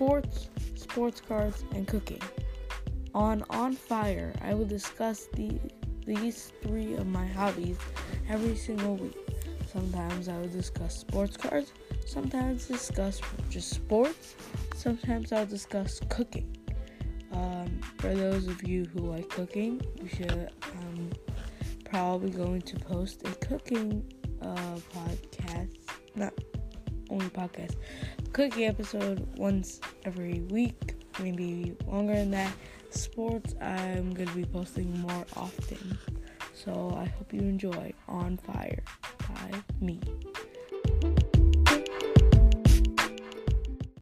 sports, sports cards, and cooking. On On Fire, I will discuss the, these three of my hobbies every single week. Sometimes I will discuss sports cards, sometimes discuss just sports, sometimes I'll discuss cooking. Um, for those of you who like cooking, you should. Um, probably going to post a cooking uh, podcast, not only podcast, Cookie episode once every week, maybe longer than that. Sports, I'm to be posting more often. So I hope you enjoy On Fire by me.